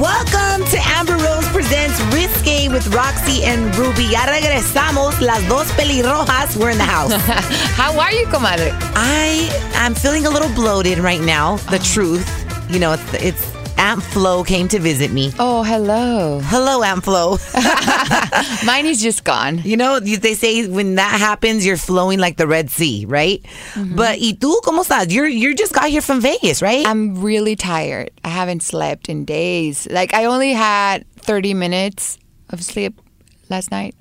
Welcome to Amber Rose Presents Risque with Roxy and Ruby. Ya regresamos, las dos pelirrojas. We're in the house. How are you, comadre? I am feeling a little bloated right now. The truth, you know, it's it's Aunt Flo came to visit me. Oh, hello. Hello, Aunt Flo. Mine is just gone. You know, they say when that happens, you're flowing like the Red Sea, right? Mm-hmm. But y tú cómo estás? You're you just got here from Vegas, right? I'm really tired. I haven't slept in days. Like, I only had 30 minutes of sleep last night.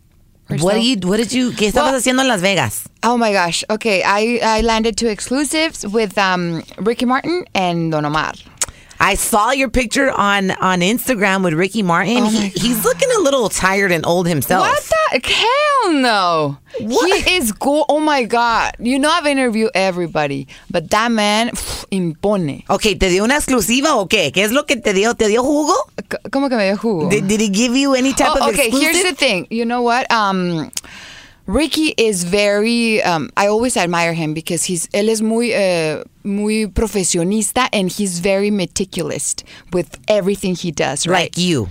what so. you? What did you? ¿Qué estabas Well- haciendo en Las Vegas? Oh my gosh. Okay, I, I landed two exclusives with um, Ricky Martin and Don Omar. I saw your picture on on Instagram with Ricky Martin. Oh he, he's looking a little tired and old himself. What the? Hell no. What? He is go. Oh my God. You know, I've interviewed everybody, but that man pff, impone. Okay, ¿te dio una exclusiva o qué? ¿Qué es lo que te dio? ¿Te dio jugo? C- ¿Cómo que me dio jugo? Did, did he give you any type Oh, of okay, exclusive? here's the thing. You know what? Um, Ricky is very. Um, I always admire him because he's. Él es muy, uh, muy profesionista and he's very meticulous with everything he does. Right? like you.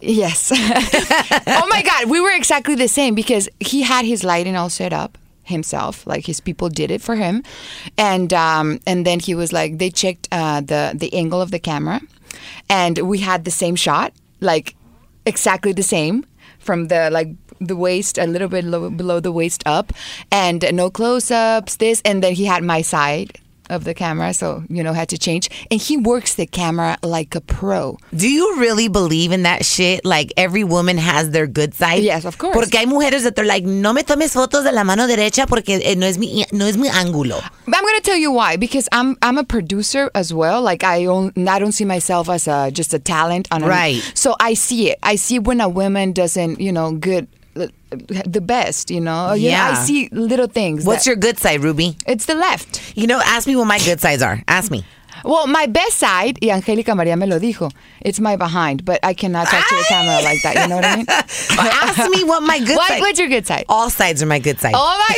Yes. oh my God, we were exactly the same because he had his lighting all set up himself, like his people did it for him, and um, and then he was like, they checked uh, the the angle of the camera, and we had the same shot, like exactly the same from the like the waist a little bit low, below the waist up, and no close ups. This and then he had my side. Of the camera, so you know had to change, and he works the camera like a pro. Do you really believe in that shit? Like every woman has their good side. Yes, of course. Porque hay mujeres that they're like, no me tomes fotos de la mano derecha porque eh, no es mi no es mi ángulo. But I'm gonna tell you why because I'm I'm a producer as well. Like I own, I don't see myself as a just a talent on a, Right. So I see it. I see when a woman doesn't, you know, good the best. You know. You know, Yeah. I see little things. What's your good side, Ruby? It's the left. You know, ask me what my good sides are. Ask me. Well, my best side, y Angélica María me lo dijo, it's my behind, but I cannot talk to the ah! camera like that. You know what I mean? ask me what my good What, side. what's your good side? All sides are my good side. Oh my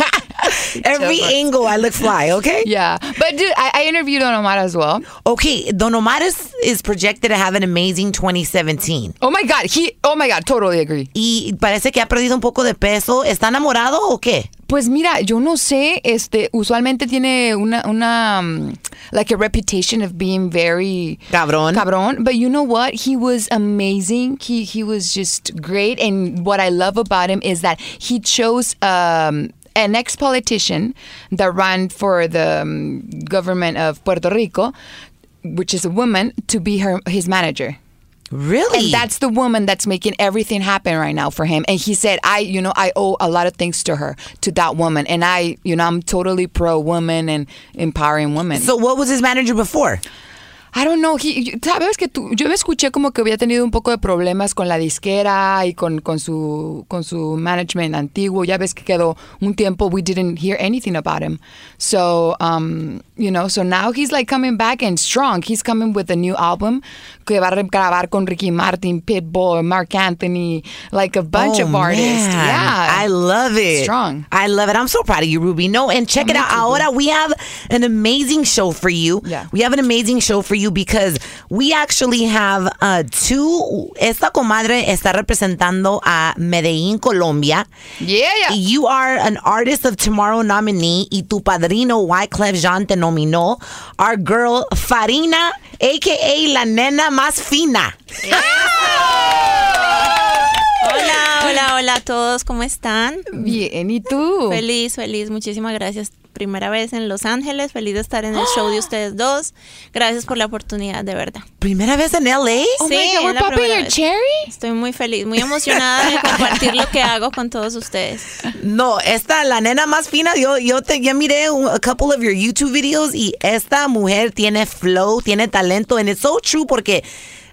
God! Every joke. angle I look fly, okay? yeah. But dude, I, I interviewed Don Omar as well. Okay, Don Omar is, is projected to have an amazing 2017. Oh my God. He, oh my God, totally agree. Y parece que ha perdido un poco de peso. ¿Está enamorado o qué? Pues mira, yo no sé, este, usualmente tiene una, una, um, like a reputation of being very Cabrón. cabrón. But you know what? He was amazing. He he was just great. And what I love about him is that he chose um, an ex-politician that ran for the um, government of Puerto Rico, which is a woman, to be her his manager. Really? And that's the woman that's making everything happen right now for him. And he said, I, you know, I owe a lot of things to her, to that woman. And I, you know, I'm totally pro woman and empowering women. so what was his manager before? I don't know. He, Sabes que tú, yo me escuché como que había tenido un poco de problemas con la disquera y con, con su con su management antiguo. Ya ves que quedó un tiempo. We didn't hear anything about him. So, um, you know, so now he's like coming back and strong. He's coming with a new album que va a grabar con Ricky Martin, Pitbull, Marc Anthony, like a bunch Oh, of artists. man. Yeah, I love it. Strong. I love it. I'm so proud of you, Ruby. No, and check Oh, it out. Ahora we have an amazing show for you. Yeah. We have an amazing show for you because we actually have uh, two. Esta comadre está representando a Medellín, Colombia. Yeah, yeah. You are an Artist of Tomorrow nominee y tu padrino Wyclef Jean te nominó. Our girl Farina, aka la nena más fina. Hola, hola, a todos, ¿cómo están? Bien, ¿y tú? Feliz, feliz, muchísimas gracias. Primera vez en Los Ángeles, feliz de estar en el show de ustedes dos. Gracias por la oportunidad, de verdad. Primera vez en LA. Oh Sí, my God, we're popping your cherry? Estoy muy feliz, muy emocionada de compartir lo que hago con todos ustedes. No, esta, la nena más fina, yo, yo te ya miré un- a couple of your YouTube videos y esta mujer tiene flow, tiene talento, and it's so true porque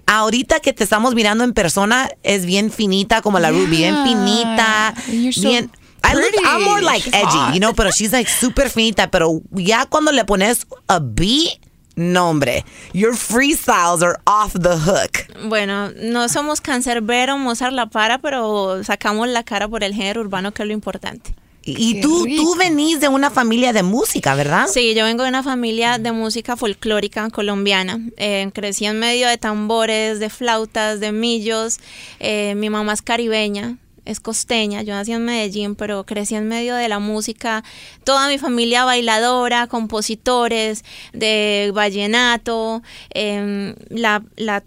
ahorita que te estamos mirando en persona es bien finita como la Ruby, bien finita, so bien. I look, I'm more like She's edgy, hot. you know, pero she's like super finita, pero ya cuando le pones a beat, no hombre, your freestyles are off the hook. Bueno, no somos cancerbero, Mozart la para, pero sacamos la cara por el género urbano, que es lo importante. Y Qué tú, rico. tú venís de una familia de música, ¿verdad? Sí, yo vengo de una familia de música folclórica colombiana. Eh, crecí en medio de tambores, de flautas, de millos. Eh, mi mamá es caribeña, es costeña. Yo nací en Medellín, pero crecí en medio de la música. Toda mi familia bailadora, compositores de vallenato. Em, la, la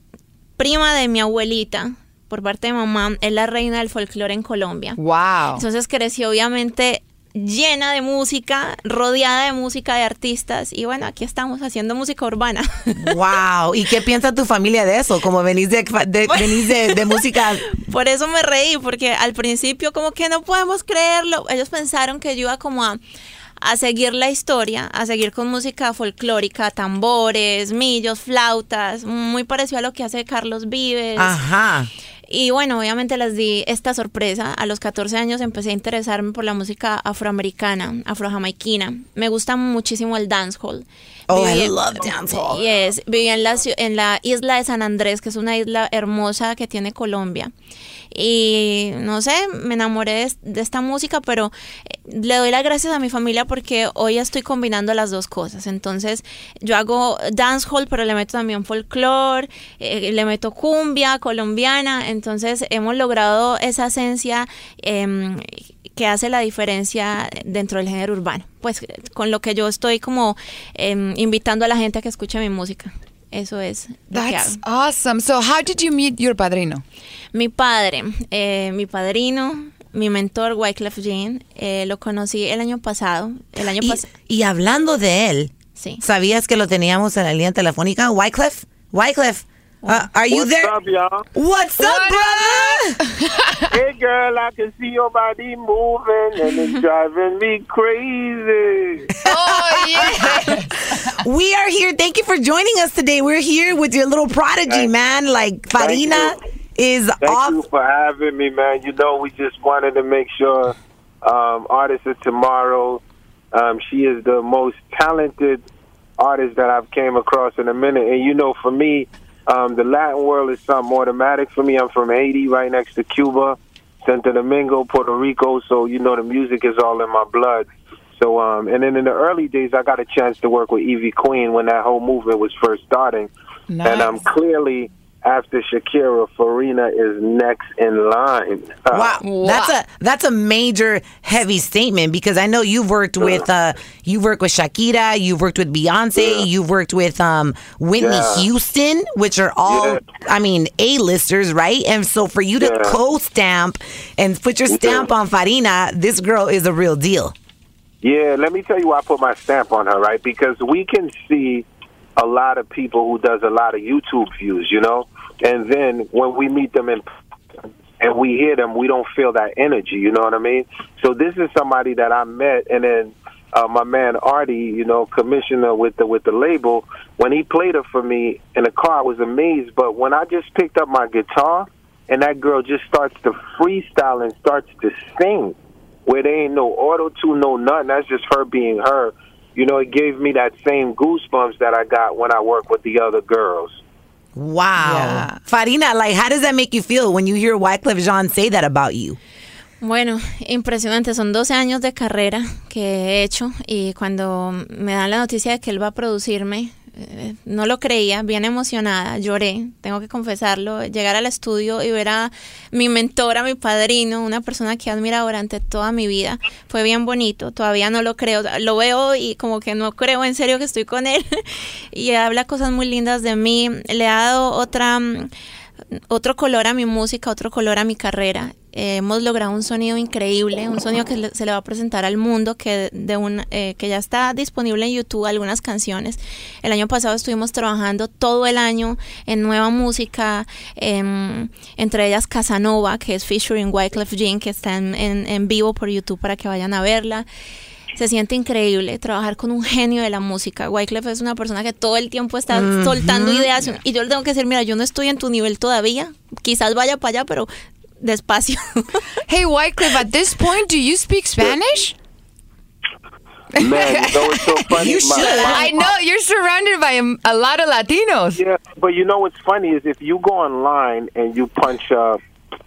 prima de mi abuelita, por parte de mamá, es la reina del folclore en Colombia. Wow. Entonces crecí obviamente llena de música, rodeada de música de artistas y bueno, aquí estamos haciendo música urbana. Wow, ¿y qué piensa tu familia de eso? Como venís de, de- venís de, de música. Por eso me reí, porque al principio como que no podemos creerlo. Ellos pensaron que yo iba como a, a seguir la historia, a seguir con música folclórica, tambores, millos, flautas, muy parecido a lo que hace Carlos Vives. Ajá. Y bueno, obviamente les di esta sorpresa. A los 14 años empecé a interesarme por la música afroamericana, afrojamaiquina. Me gusta muchísimo el dancehall. Oh, I love dancehall. Yes, viví en la, en la isla de San Andrés, que es una isla hermosa que tiene Colombia. Y no sé, me enamoré de, esta música, pero eh, le doy las gracias a mi familia porque hoy estoy combinando las dos cosas. Entonces, yo hago dancehall, pero le meto también folclore, eh, le meto cumbia colombiana. Entonces, hemos logrado esa esencia em, que hace la diferencia dentro del género urbano. Pues con lo que yo estoy como em, invitando a la gente a que escuche mi música. Eso es lo que That's hago. awesome. So, how did you meet your padrino? Mi padre, eh, mi padrino, mi mentor, Wyclef Jean, eh, lo conocí el año pasado. El año Y, y hablando de él, Sí. ¿sabías que lo teníamos en la línea telefónica? Wyclef, Wyclef, uh, are you What's there? up, y'all? What's up, brother? Hey, girl, I can see your body moving, and it's driving me crazy. Oh, yeah. We are here. Thank you for joining us today. We're here with your little prodigy, Thank- man. Like Farina is Thank off. you for having me, man. You know, we just wanted to make sure um, Artist of Tomorrow, um, she is the most talented artist that I've came across in a minute. And, you know, for me, um, the Latin world is something automatic for me. I'm from Haiti, right next to Cuba, Santo Domingo, Puerto Rico. So, you know, the music is all in my blood. So, um, and then in the early days, I got a chance to work with Ivy Queen when that whole movement was first starting. And um, Nice. clearly, after Shakira, Farina is next in line. Uh, Wow, that's a that's a major heavy statement because I know you've worked with uh you've worked with Shakira, you've worked with Beyonce, Yeah. you've worked with um Whitney Yeah. Houston, which are all Yeah. I mean A-listers, right? And so for you to Yeah. co-stamp and put your stamp on Farina, this girl is a real deal. Yeah, let me tell you why I put my stamp on her, right? Because we can see a lot of people who does a lot of YouTube views, you know, and then when we meet them in and we hear them, we don't feel that energy, you know what I mean? So this is somebody that I met, and then uh, my man Artie, you know, commissioner with the with the label, when he played her for me in the car, I was amazed. But when I just picked up my guitar, and that girl just starts to freestyle and starts to sing where there ain't no auto tune, no nothing. That's just her being her. You know, it gave me that same goosebumps that I got when I work with the other girls. Wow. Yeah. Farina, like how does that make you feel when you hear Wyclef Jean say that about you? Bueno, impresionante. Son 12 años de carrera que he hecho y cuando me dan la noticia de que él va a producirme, eh, no lo creía, bien emocionada, lloré, tengo que confesarlo, llegar al estudio y ver a mi mentora, mi padrino, una persona que he admirado durante toda mi vida, fue bien bonito, todavía no lo creo, lo veo y como que no creo en serio que estoy con él. Y habla cosas muy lindas de mí, le ha dado otra otro color a mi música, otro color a mi carrera. Eh, hemos logrado un sonido increíble, un sonido que se le va a presentar al mundo, que, de un, eh, que ya está disponible en YouTube, algunas canciones. El año pasado estuvimos trabajando todo el año en nueva música, em, entre ellas Casanova, que es featuring Wyclef Jean, que está en, en- en vivo por YouTube para que vayan a verla. Se siente increíble trabajar con un genio de la música. Wyclef es una persona que todo el tiempo está soltando ideas y yo le tengo que decir, mira, yo no estoy en tu nivel todavía, quizás vaya para allá, pero despacio. Hey, Wycliffe, at this point, do you speak Spanish? Man, you know it's so funny. You My- should. I know you're surrounded by a, a lot of Latinos. Yeah, but you know what's funny is if you go online and you punch up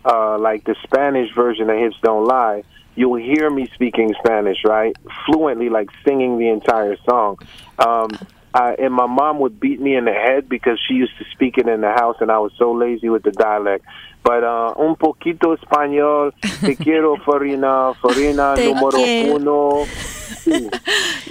uh, like the Spanish version of Hips Don't Lie, you'll hear me speaking Spanish, right? Fluently, like singing the entire song. Um, I, and my mom would beat me in the head because she used to speak it in the house, and I was so lazy with the dialect. But uh, un poquito español, te quiero, Farina, Farina, Te número quiero. uno.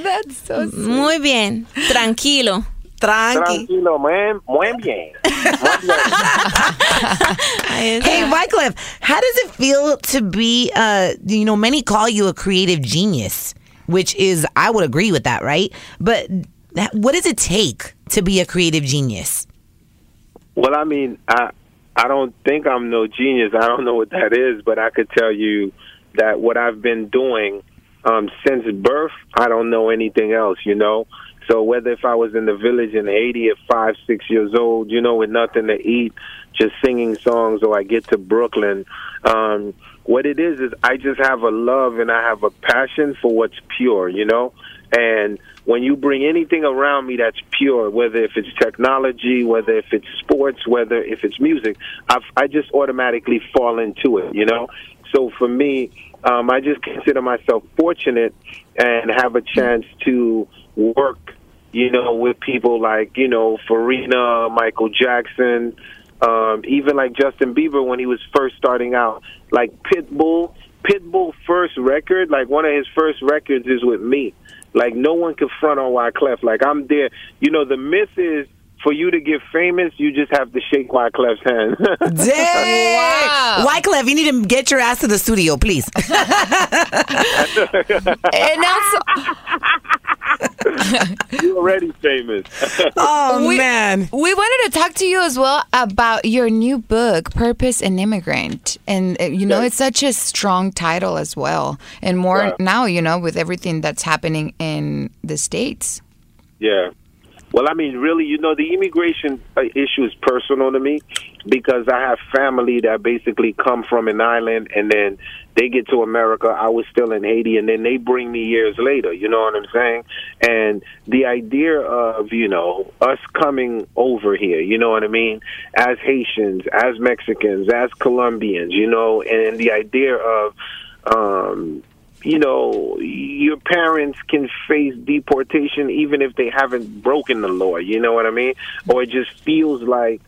That's so sweet. Muy bien, tranquilo. Tranqui. Tranquilo, muy, muy bien. Hey, Wyclef, how does it feel to be, uh, you know, many call you a creative genius, which is, I would agree with that, right? But what does it take to be a creative genius? Well, I mean, I I don't think I'm no genius. I don't know what that is, but I could tell you that what I've been doing um, since birth, I don't know anything else. You know, so whether if I was in the village in Haiti at five, six years old, you know, with nothing to eat, just singing songs, or I get to Brooklyn. Um, what it is is I just have a love and I have a passion for what's pure. You know, and when you bring anything around me that's pure, whether if it's technology, whether if it's sports, whether if it's music, I've, I just automatically fall into it, you know? So for me, um, I just consider myself fortunate and have a chance to work, you know, with people like, you know, Farina, Michael Jackson, um, even like Justin Bieber when he was first starting out, like Pitbull. Pitbull first record, like one of his first records is with me. Like no one can front on Wyclef. Like I'm there. You know, the myth is for you to get famous, you just have to shake Wyclef's hand. Dang! Wow. Wyclef, you need to get your ass to the studio, please. And also, You're already famous. Oh, We- man. we wanted to talk to you as well about your new book, Purpose and Immigrant. And, uh, you know, Yes. it's such a strong title as well. And more Yeah. now, you know, with everything that's happening in the States. Yeah. Well, I mean, really, you know, the immigration uh, issue is personal to me because I have family that basically come from an island and then they get to America. I was still in Haiti and then they bring me years later. You know what I'm saying? And the idea of, you know, us coming over here, you know what I mean? As Haitians, as Mexicans, as Colombians, you know, and the idea of, um, you know, your parents can face deportation even if they haven't broken the law. You know what I mean? Or it just feels like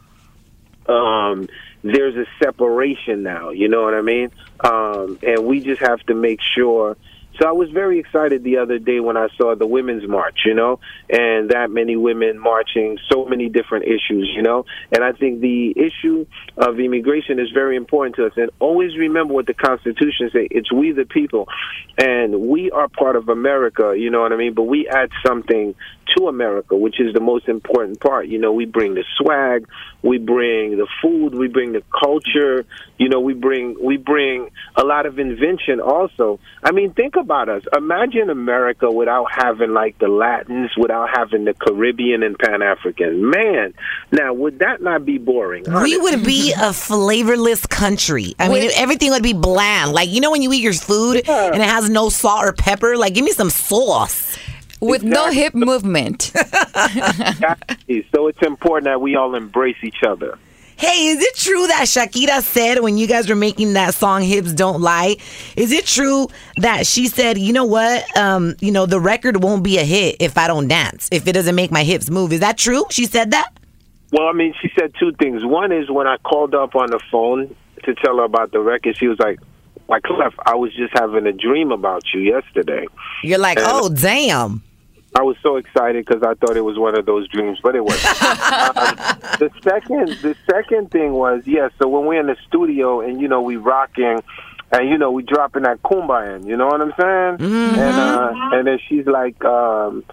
um, there's a separation now. You know what I mean? Um, and we just have to make sure. So I was very excited the other day when I saw the women's march, you know, and that many women marching, so many different issues, you know. And I think the issue of immigration is very important to us. And always remember what the Constitution says: it's we the people, and we are part of America. You know what I mean? But we add something to America, which is the most important part. You know, we bring the swag, we bring the food, we bring the culture. You know, we bring we bring a lot of invention. Also, I mean, think about us. Imagine America without having like the Latins, without having the Caribbean and Pan African. Man, now would that not be boring? We honestly? would be a flavorless country. I mean, everything would be bland. Like, you know, when you eat your food and it has no salt or pepper? Like, give me some sauce. With no hip movement. Exactly. So it's important that we all embrace each other. Hey, is it true that Shakira said when you guys were making that song "Hips Don't Lie"? Is it true that she said, "You know what? Um, you know the record won't be a hit if I don't dance, if it doesn't make my hips move." Is that true? She said that. Well, I mean, she said two things. One is when I called up on the phone to tell her about the record, she was like, "Like Clef, I was just having a dream about you yesterday." You're like, And- "Oh, damn." I was so excited because I thought it was one of those dreams, but it wasn't. um, the second, the second thing was yes. so when we're in the studio and you know we rocking, and you know we dropping that kumbaya, in, you know what I'm saying? And uh, and then she's like, um,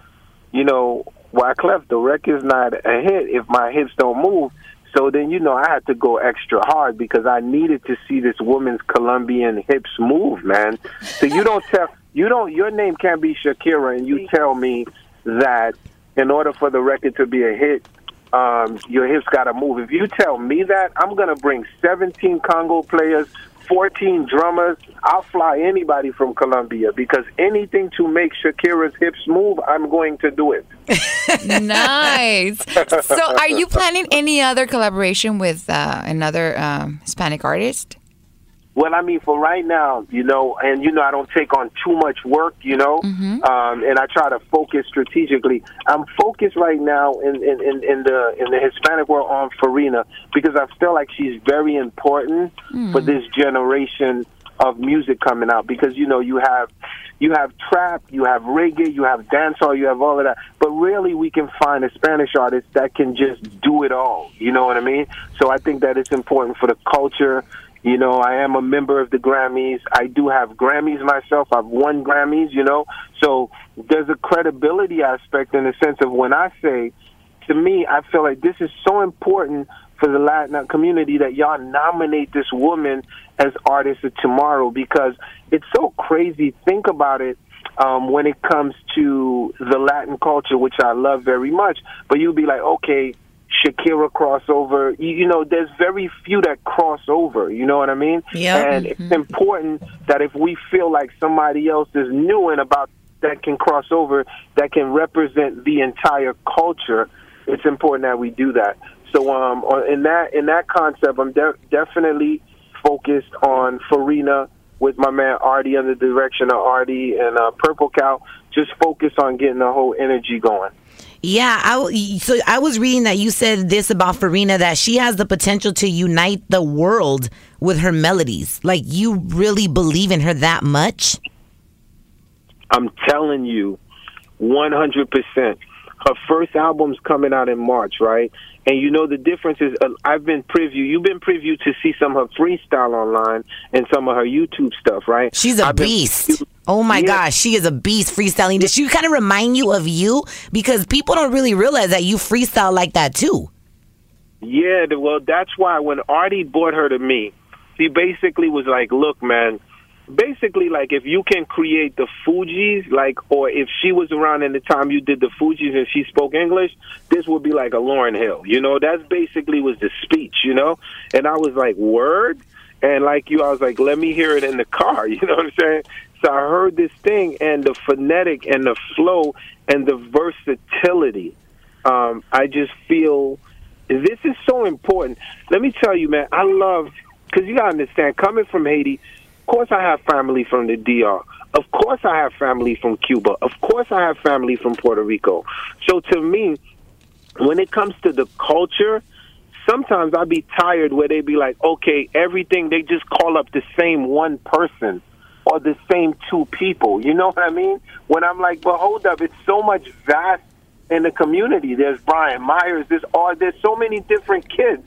you know, why Wyclef, the record's not a hit if my hips don't move. So then, you know, I had to go extra hard because I needed to see this woman's Colombian hips move, man. So you don't tell, you don't, your name can't be Shakira, and you tell me that in order for the record to be a hit, um, your hips got to move. If you tell me that, I'm going to bring 17 conga players, 14 drummers. I'll fly anybody from Colombia because anything to make Shakira's hips move, I'm going to do it. nice. So, are you planning any other collaboration with uh, another um, Hispanic artist? Well, I mean, for right now, you know, and you know, I don't take on too much work, you know, um, and I try to focus strategically. I'm focused right now in, in, in, in the in the Hispanic world on Farina because I feel like she's very important for this generation of music coming out. Because you know, you have you have trap, you have reggae, you have dancehall, you have all of that. But really, we can find a Spanish artist that can just do it all. You know what I mean? So I think that it's important for the culture. You know, I am a member of the Grammys. I do have Grammys myself. I've won Grammys, you know. So there's a credibility aspect in the sense of when I say, to me, I feel like this is so important for the Latin community that y'all nominate this woman as artist of tomorrow because it's so crazy. Think about it um, when it comes to the Latin culture, which I love very much. But you'll be like, okay, Shakira crossover. You, you know, there's very few that cross over. You know what I mean? Yeah. And it's important that if we feel like somebody else is new and about that can cross over, that can represent the entire culture, it's important that we do that. So, um, in that in that concept, I'm de- definitely focused on Farina with my man Artie under the direction of Artie and uh, Purple Cow. Just focus on getting the whole energy going. Yeah, I, so I was reading that you said this about Farina that she has the potential to unite the world with her melodies. Like you really believe in her that much? I'm telling you, 100%. Her first album's coming out in March, right? And you know the difference is uh, I've been preview. You've been preview to see some of her freestyle online and some of her YouTube stuff, right? She's a I've beast. preview- Oh my Yeah. gosh, she is a beast freestyling. Does she kind of remind you of you? Because people don't really realize that you freestyle like that too. Yeah, well, that's why when Artie brought her to me, he basically was like, "Look, man, basically like if you can create the Fugees, like, or if she was around in the time you did the Fugees and she spoke English, this would be like a Lauryn Hill, you know? That's basically was the speech, you know? And I was like, word. And like you, I was like, let me hear it in the car. You know what I'm saying? So I heard this thing, and the phonetic and the flow and the versatility. Um, I just feel this is so important. Let me tell you, man, I love because you gotta understand. Coming from Haiti, course, I have family from the DR. Of course, I have family from Cuba. Of course, I have family from Puerto Rico. So to me, when it comes to the culture, sometimes I'd be tired where they'd be like, okay, everything they just call up the same one person or the same two people. You know what I mean? When I'm like, but hold up, it's so much vast in the community. There's Bryant Myers. There's all. There's so many different kids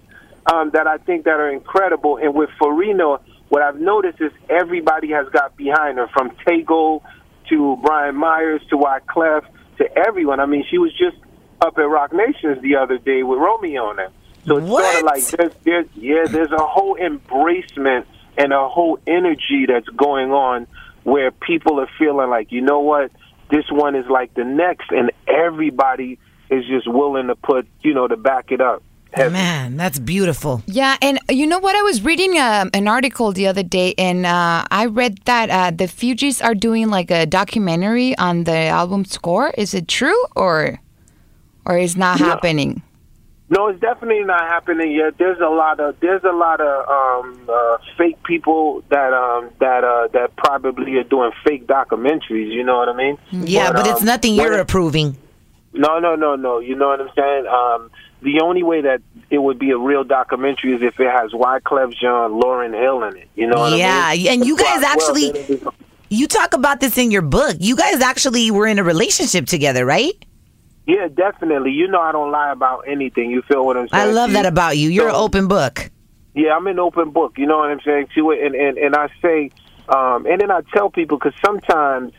um, that I think that are incredible. And with Farina, what I've noticed is everybody has got behind her, from Tego to Bryant Myers to Wyclef to everyone. I mean, she was just up at Roc Nations the other day with Romeo on it. So it's sort of like there's, there's yeah, there's a whole embracement and a whole energy that's going on where people are feeling like, you know what, this one is like the next, and everybody is just willing to put, you know, to back it up. Heavy. Man, that's beautiful. Yeah, and you know what? I was reading um, an article the other day, and uh, I read that uh, the Fugees are doing like a documentary on the album score. Is it true, or or is not happening? No, it's definitely not happening yet. There's a lot of there's a lot of um, uh, fake people that um, that uh, that probably are doing fake documentaries. You know what I mean? Yeah, but, it's um, nothing you're approving. No, no, no, no. You know what I'm saying? Um, the only way that it would be a real documentary is if it has Wyclef Jean, Lauryn Hill in it. You know what Yeah, I mean? and you guys actually- then it is- You talk about this in your book. You guys actually were in a relationship together, right? Yeah, definitely. You know I don't lie about anything. You feel what I'm saying? I love that about you. You're an open book. Yeah, I'm an open book. You know what I'm saying to it, and and and I say, um, and then I tell people because sometimes,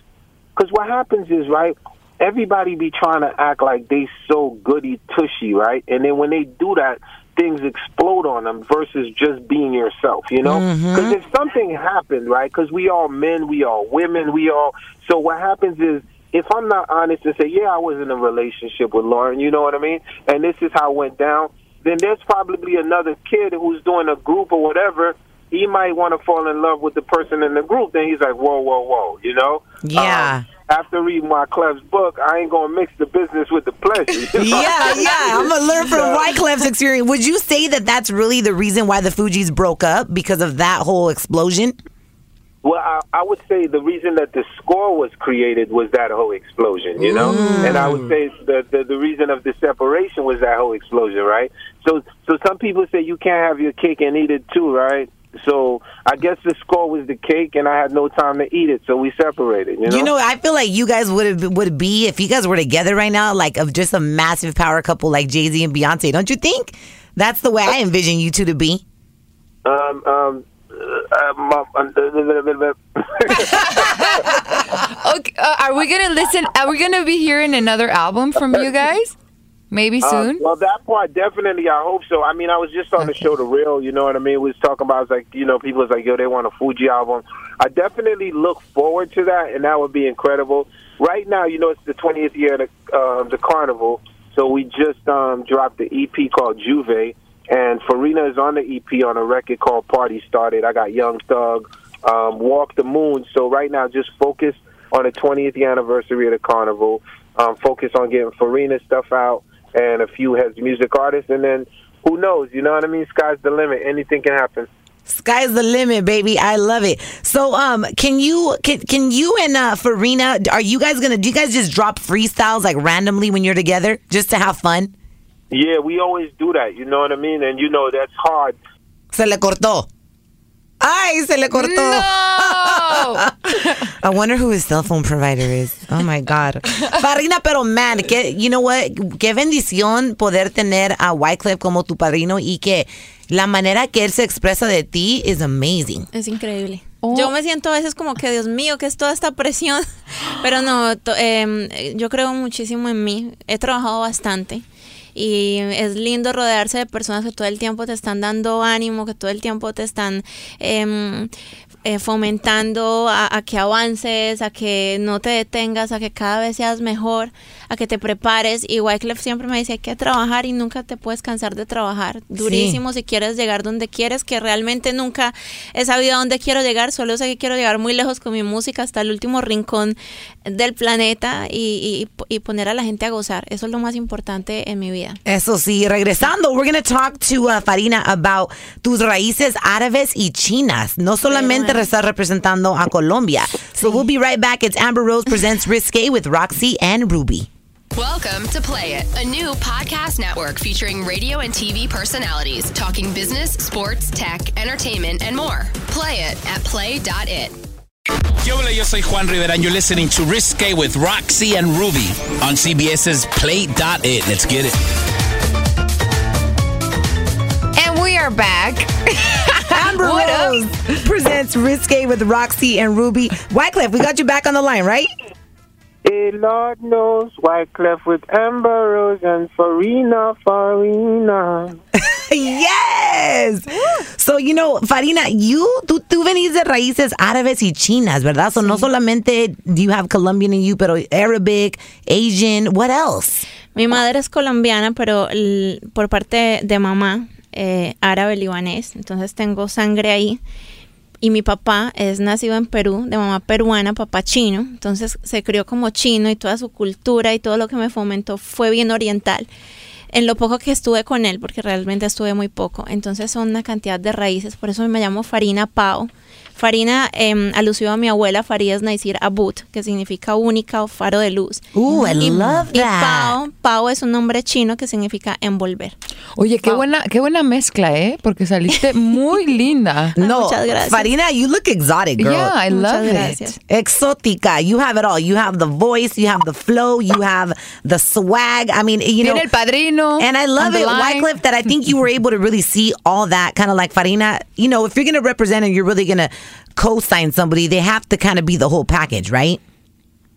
because what happens is right, everybody be trying to act like they so goody tushy, right, and then when they do that, things explode on them versus just being yourself. You know, because if something happened, right, because we all men, we all women, we all. So what happens is. If I'm not honest and say, yeah, I was in a relationship with Lauren, you know what I mean? And this is how it went down, then there's probably another kid who's doing a group or whatever. He might want to fall in love with the person in the group. Then he's like, whoa, whoa, whoa, you know? Yeah. Um, after reading Wyclef's book, I ain't gonna mix the business with the pleasure. you know? Yeah, yeah. I'm gonna learn from Wyclef's experience. Would you say that that's really the reason why the Fugees broke up because of that whole explosion? Well, I, I would say the reason that the score was created was that whole explosion, you know, mm. and I would say the, the the reason of the separation was that whole explosion, right? So, so some people say you can't have your cake and eat it too, right? So I guess the score was the cake, and I had no time to eat it, so we separated. You know, You know, I feel like you guys would would be if you guys were together right now, like of just a massive power couple like Jay Z and Beyonce. Don't you think? That's the way I envision you two to be. um, um, uh, Okay, uh, are we gonna listen? Are we gonna be hearing another album from you guys? Maybe Uh, soon. well, that part definitely. I hope so. I mean, I was just on the show, The Real. You know what I mean? We was talking about it's like you know, people was like, yo, they want a Fuji album. I definitely look forward to that, and that would be incredible. Right now, you know, it's the 20th year of the, uh, the carnival, so we just um, dropped the EP called J'ouvert, and Farina is on the EP on a record called Party Started. I got Young Thug, um, Walk the Moon. So right now, just focus on the 20th anniversary of the carnival. Um, focus on getting Farina stuff out and a few heads music artists, and then who knows? You know what I mean? Sky's the limit. Anything can happen. Sky's the limit, baby. I love it. So, um, can you can can you and uh, Farina are you guys gonna do you guys just drop freestyles like randomly when you're together just to have fun? Yeah, we always do that. You know what I mean? And you know that's hard. Se le cortó. Ay, se le cortó. No. I wonder who his cell phone provider is. Oh my God. Farina, pero man, que, you know what? Qué bendición poder tener a Wyclef como tu padrino y que la manera que él se expresa de ti is amazing. Es increíble. Oh. Yo me siento a veces como que, Dios mío, ¿qué es toda esta presión? Pero no, to- em, yo creo muchísimo en mí. He trabajado bastante. Y es lindo rodearse de personas que todo el tiempo te están dando ánimo, que todo el tiempo te están em, eh, fomentando a, a que avances, a que no te detengas, a que cada vez seas mejor, a que te prepares. Y Wyclef siempre me dice, hay que trabajar y nunca te puedes cansar de trabajar. Durísimo si quieres llegar donde quieres, que realmente nunca he sabido a dónde quiero llegar, solo sé que quiero llegar muy lejos con mi música hasta el último rincón del planeta y, y- y poner a la gente a gozar. Eso es lo más importante en mi vida. Eso sí, regresando, we're going to talk to uh, Farina about tus raíces árabes y chinas. No solamente bueno. estás representando a Colombia. So we'll be right back. It's Amber Rose presents Risque with Roxy and Ruby. Welcome to Play It, a new podcast network featuring radio and TV personalities talking business, sports, tech, entertainment, and more. Play it at play.it. Yo, hola, yo soy Juan Rivera, and you're listening to Risque with Roxy and Ruby on CBS's Play.it. Let's get it. And we are back. Amber What up? Rose presents Risque with Roxy and Ruby. Wyclef, we got you back on the line, right? Hey, Lord knows Wyclef with Amber Rose and Farina, Farina. yes. So, you know, Farina, you, tú, tú venís de raíces árabes y chinas, ¿verdad? So, no solamente do you have Colombian in you, pero Arabic, Asian, what else? Mi madre es colombiana, pero por parte de mamá, eh, árabe libanés. Entonces tengo sangre ahí. Y mi papá es nacido en Perú, de mamá peruana, papá chino. Entonces se crió como chino y toda su cultura y todo lo que me fomentó fue bien oriental. en lo poco que estuve con él, porque realmente estuve muy poco. Entonces son una cantidad de raíces, por eso me llamo Farina Pao. Farina, eh, a mi abuela Farías Naisir Abut, que significa única o faro de luz. Ooh, I y, love y that. Pao, Pao es un nombre chino que significa envolver. Oye, qué buena, qué buena mezcla, ¿eh? Porque saliste muy linda. No, Muchas gracias. Farina, you look exotic, girl. Yeah, I Muchas love gracias. it. Exótica. You have it all. You have the voice, you have the flow, you have the swag. I mean, you know. Tiene el padrino. And I love it, line. Wycliffe, that I think you were able to really see all that kind of like Farina. You know, if you're going to represent and you're really going to co sign somebody, they have to kind of be the whole package, right?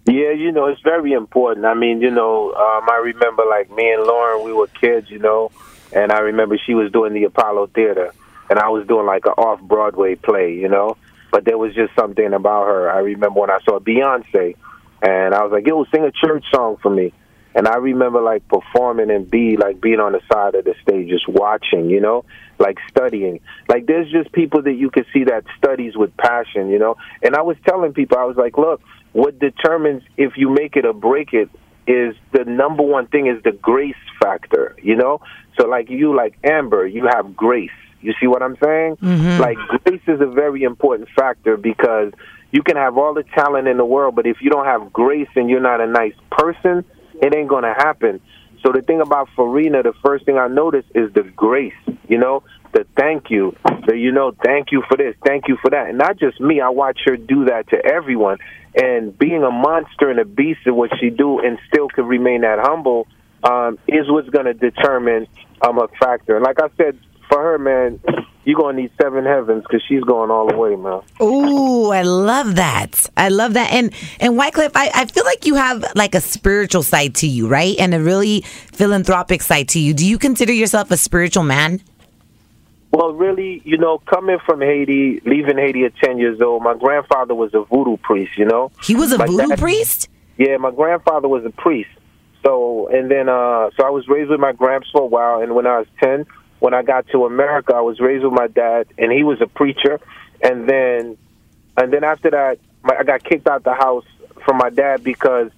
Yeah, you know, it's very important. I mean, you know, um, I remember like me and Lauren, we were kids, you know, and I remember she was doing the Apollo Theater, and I was doing like an off Broadway play, you know. But there was just something about her. I remember when I saw Beyonce, and I was like, "Yo, sing a church song for me." And I remember like performing and be like being on the side of the stage, just watching, you know, like studying. Like there's just people that you can see that studies with passion, you know. And I was telling people, I was like, look, what determines if you make it or break it is the number one thing is the grace factor, you know. So like you, like Amber, you have grace. You see what I'm saying? Mm-hmm. Like grace is a very important factor because you can have all the talent in the world, but if you don't have grace and you're not a nice person, it ain't gonna happen. So the thing about Farina, the first thing I noticed is the grace, you know, the thank you, the you know, thank you for this, thank you for that, and not just me. I watch her do that to everyone, and being a monster and a beast in what she do, and still can remain that humble, um, is what's gonna determine um a factor. And like I said, for her, man, you're gonna need seven heavens because she's going all the way, man. Ooh, I love that. I love that. And and Wyclef, I, I feel like you have like a spiritual side to you, right? And a really philanthropic side to you. Do you consider yourself a spiritual man? Well, really, you know, coming from Haiti, leaving Haiti at 10 years old, my grandfather was a voodoo priest, you know? He was a My voodoo dad- priest? Yeah, my grandfather was a priest. So, and then, uh, so I was raised with my gramps for a while. And when I was 10, when I got to America, I was raised with my dad, and he was a preacher. And then, and then after that, my, I got kicked out the house from my dad because,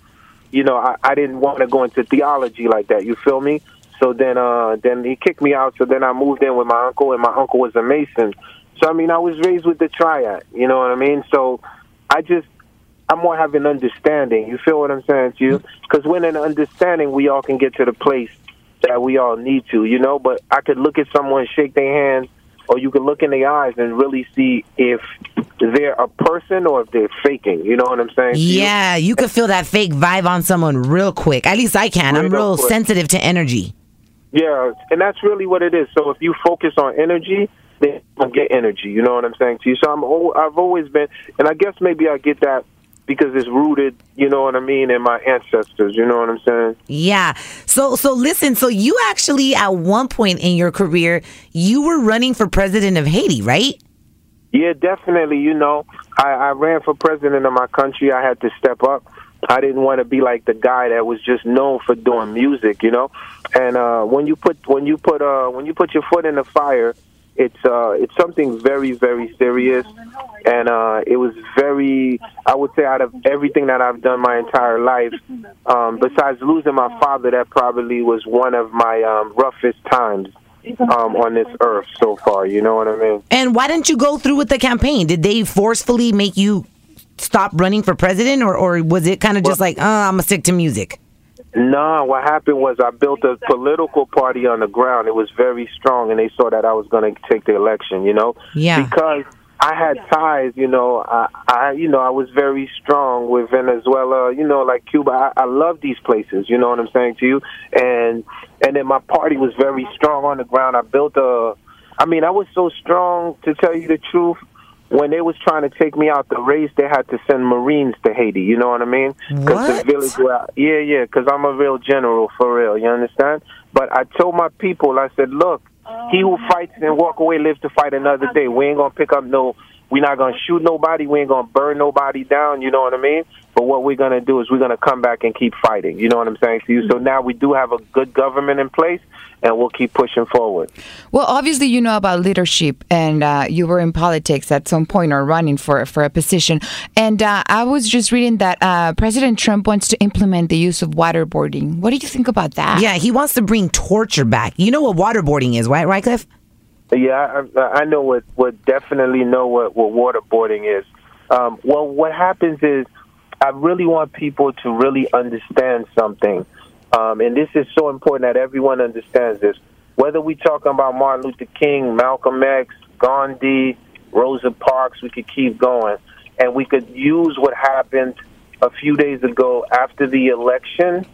you know, I, I didn't want to go into theology like that. You feel me? So then, uh, then he kicked me out. So then I moved in with my uncle, and my uncle was a Mason. So I mean, I was raised with the triad. You know what I mean? So I just, I'm more having understanding. You feel what I'm saying to you? Because when in understanding, we all can get to the place that we all need to. You know, but I could look at someone, shake their hand, or you could look in their eyes and really see if they're a person or if they're faking. You know what I'm saying? Yeah, you could feel that fake vibe on someone real quick. At least I can. I'm Real quick. sensitive to energy. Yeah, and that's really what it is. So if you focus on energy, then you'll get energy. You know what I'm saying to you? So I'm, I've always been, and I guess maybe I get that because it's rooted. You know what I mean in my ancestors. You know what I'm saying? Yeah. So so listen, so you actually at one point in your career, you were running for president of Haiti, right? Yeah, definitely. You know, I, I ran for president of my country. I had to step up. I didn't want to be like the guy that was just known for doing music, you know. And uh, when you put when you put uh, when you put your foot in the fire, it's uh, it's something very very serious. And uh, it was very, I would say, out of everything that I've done my entire life, um, besides losing my father, that probably was one of my um, roughest times um, on this earth so far. You know what I mean? And why didn't you go through with the campaign? Did they forcefully make you stop running for president or, or was it kind of just like, uh, I'm gonna stick to music? No, what happened was I built a political party on the ground. It was very strong, and they saw that I was going to take the election. You know, Yeah. because I had ties. You know, I, I, you know, I was very strong with Venezuela. You know, like Cuba. I, I love these places. You know what I'm saying to you? And and then my party was very strong on the ground. I built a. I mean, I was so strong to tell you the truth. When they was trying to take me out the race, they had to send Marines to Haiti. You know what I mean? Because the What? village where, I, yeah, yeah, because I'm a real general for real. You understand? But I told my people, I said, look, he who oh, fights and walk away lives to fight another day. We ain't gonna pick up no We're not going to shoot nobody. We ain't going to burn nobody down. You know what I mean? But what we're going to do is we're going to come back and keep fighting. You know what I'm saying to you? So now we do have a good government in place, and we'll keep pushing forward. Well, obviously, you know about leadership, and uh, you were in politics at some point or running for for a position. And uh, I was just reading that uh, President Trump wants to implement the use of waterboarding. What do you think about that? Yeah, he wants to bring torture back. You know what waterboarding is, right, Wyclef? Yeah, I, I know what, what definitely know what, what waterboarding is. Um, well, what happens is I really want people to really understand something. Um, and this is so important that everyone understands this. Whether we talking about Martin Luther King, Malcolm X, Gandhi, Rosa Parks, we could keep going. And we could use what happened a few days ago after the election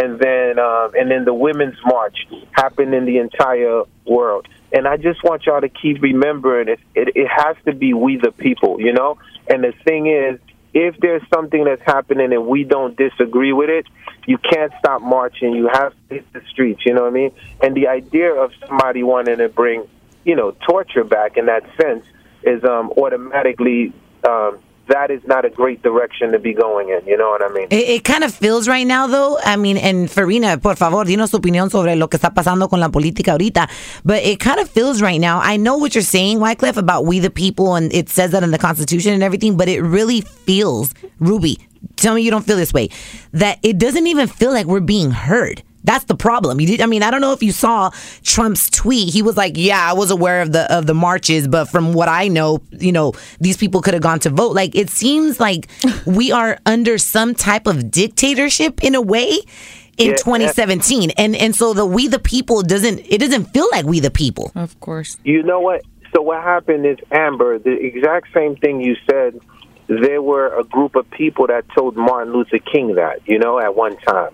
and then um, and then the women's march happened in the entire world. And I just want y'all to keep remembering it, it. It has to be we the people, you know. And the thing is, if there's something that's happening and we don't disagree with it, you can't stop marching. You have to hit the streets. You know what I mean? And the idea of somebody wanting to bring, you know, torture back in that sense is um, automatically um, that is not a great direction to be going in. You know what I mean? It, it kind of feels right now, though. I mean, and Farina, por favor, dinos tu opinión sobre lo que está pasando con la política ahorita. But it kind of feels right now. I know what you're saying, Wyclef, about we the people, and it says that in the Constitution and everything, but it really feels, Ruby, tell me you don't feel this way, that it doesn't even feel like we're being heard. That's the problem. You did, I mean, I don't know if you saw Trump's tweet. He was like, "Yeah, I was aware of the of the marches, but from what I know, you know, these people could have gone to vote." Like it seems like we are under some type of dictatorship in a way in Yeah, 2017. And and so the we the people doesn't it doesn't feel like we the people. Of course. You know what? So what happened is Amber, the exact same thing you said. There were a group of people that told Martin Luther King that, you know, at one time.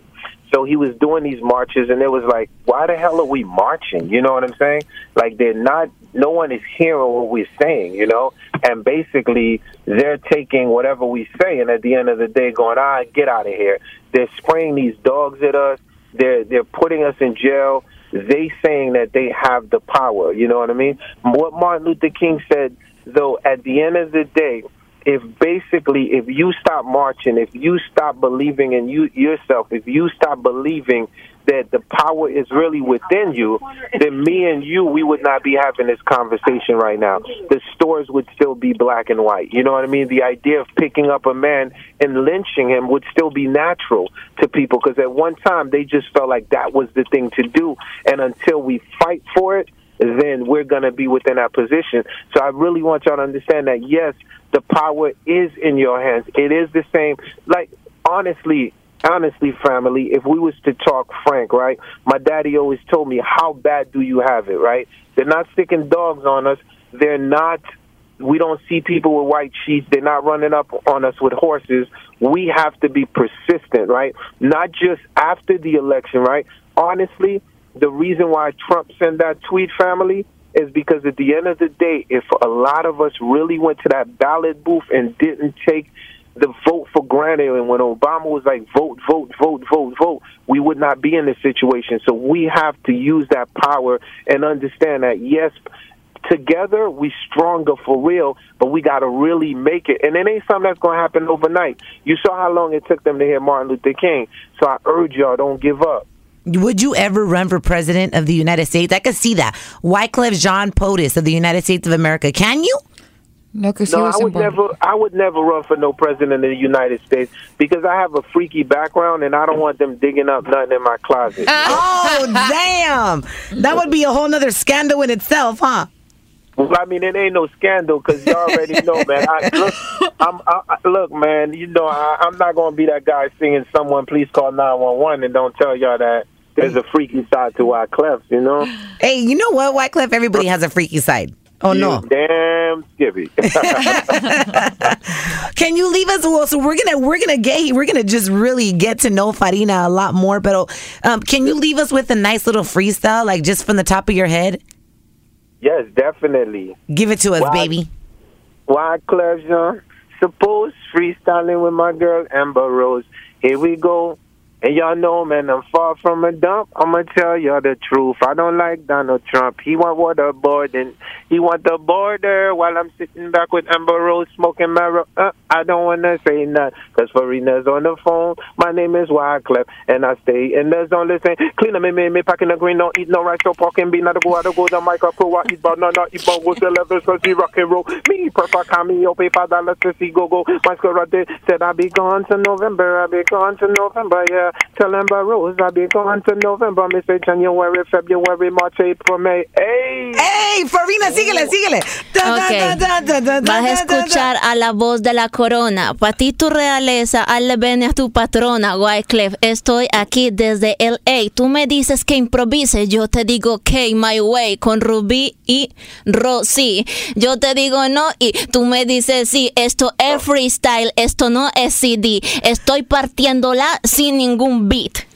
So he was doing these marches, and it was like, why the hell are we marching? You know what I'm saying? Like they're not. No one is hearing what we're saying, you know. And basically, they're taking whatever we say, and at the end of the day, going, ah, get out of here. They're spraying these dogs at us. They're they're putting us in jail. They saying that they have the power. You know what I mean? What Martin Luther King said, though, at the end of the day, if basically if you stop marching, if you stop believing in you yourself, if you stop believing that the power is really within you, then me and you we would not be having this conversation right now. The stores would still be black and white. You know what I mean? The idea of picking up a man and lynching him would still be natural to people because at one time they just felt like that was the thing to do. And until we fight for it, then we're going to be within that position. So I really want y'all to understand that yes, the power is in your hands. It is the same. Like honestly, honestly, family, if we was to talk frank, right? My daddy always told me, "How bad do you have it?" Right? They're not sticking dogs on us. They're not. We don't see people with white sheets. They're not running up on us with horses. We have to be persistent, right? Not just after the election, right? Honestly, the reason why Trump sent that tweet, family, is because at the end of the day, if a lot of us really went to that ballot booth and didn't take the vote for granted, and when Obama was like, vote, vote, vote, vote, vote, we would not be in this situation. So we have to use that power and understand that, yes, together we stronger for real, but we got to really make it. And it ain't something that's going to happen overnight. You saw how long it took them to hear Martin Luther King. So I urge y'all, don't give up. Would you ever run for president of the United States? I could see that. Wyclef Jean POTUS of the United States of America. Can you? No, because No, I would never. I would never run for no president of the United States because I have a freaky background and I don't want them digging up nothing in my closet. Oh, damn. That would be a whole nother scandal in itself, huh? Well, I mean, it ain't no scandal because you already know, man. I, look, I'm, I, I- look, man. You know, I, I'm not going to be that guy singing "Someone Please Call 911" and don't tell y'all that there's a freaky side to Wyclef's. You know? Hey, you know what, Wyclef? Everybody has a freaky side. Oh, no. Damn Skippy. Can you leave us? Well, so we're gonna we're gonna get we're gonna just really get to know Farina a lot more. But um, can you leave us with a nice little freestyle, like just from the top of your head? yes, definitely. Give it to us, Wow. baby. Why, Jean? Suppose freestyling with my girl Amber Rose. Here we go. And y'all know, man, I'm far from a dump. I'ma tell y'all the truth. I don't like Donald Trump. He want waterboard and he want the border while I'm sitting back with Amber Rose smoking marrow. Uh, I don't wanna say nothing because Farina's on the phone. My name is Wyclef and I stay in the zone. Listen, clean up me, me, me, packing the green, don't eat no rice, no pork and bean. Not go out to go the mic up, I eat but no, not eat but go to levels cause he rock and roll. Me, perfect cameo, pay five dollars to see go go. My squad said I'll be gone to November, I'll be gone to November, yeah. Tell Amber Rose I'll be gone to November, me say January, February, March, April, May. Hey! ¡Ey! Farina, síguele, síguele. Da, da, Ok. da, da, da, da, Vas a da, da, escuchar a la voz de la corona. Pa' ti tu realeza, hazle bene a tu patrona, Wyclef. Estoy aquí desde LA. Tú me dices que improvise, yo te digo que my way con Rubí y Rosy. Yo te digo no y tú me dices sí. Esto es freestyle, esto no es CD. Estoy partiéndola sin ningún beat.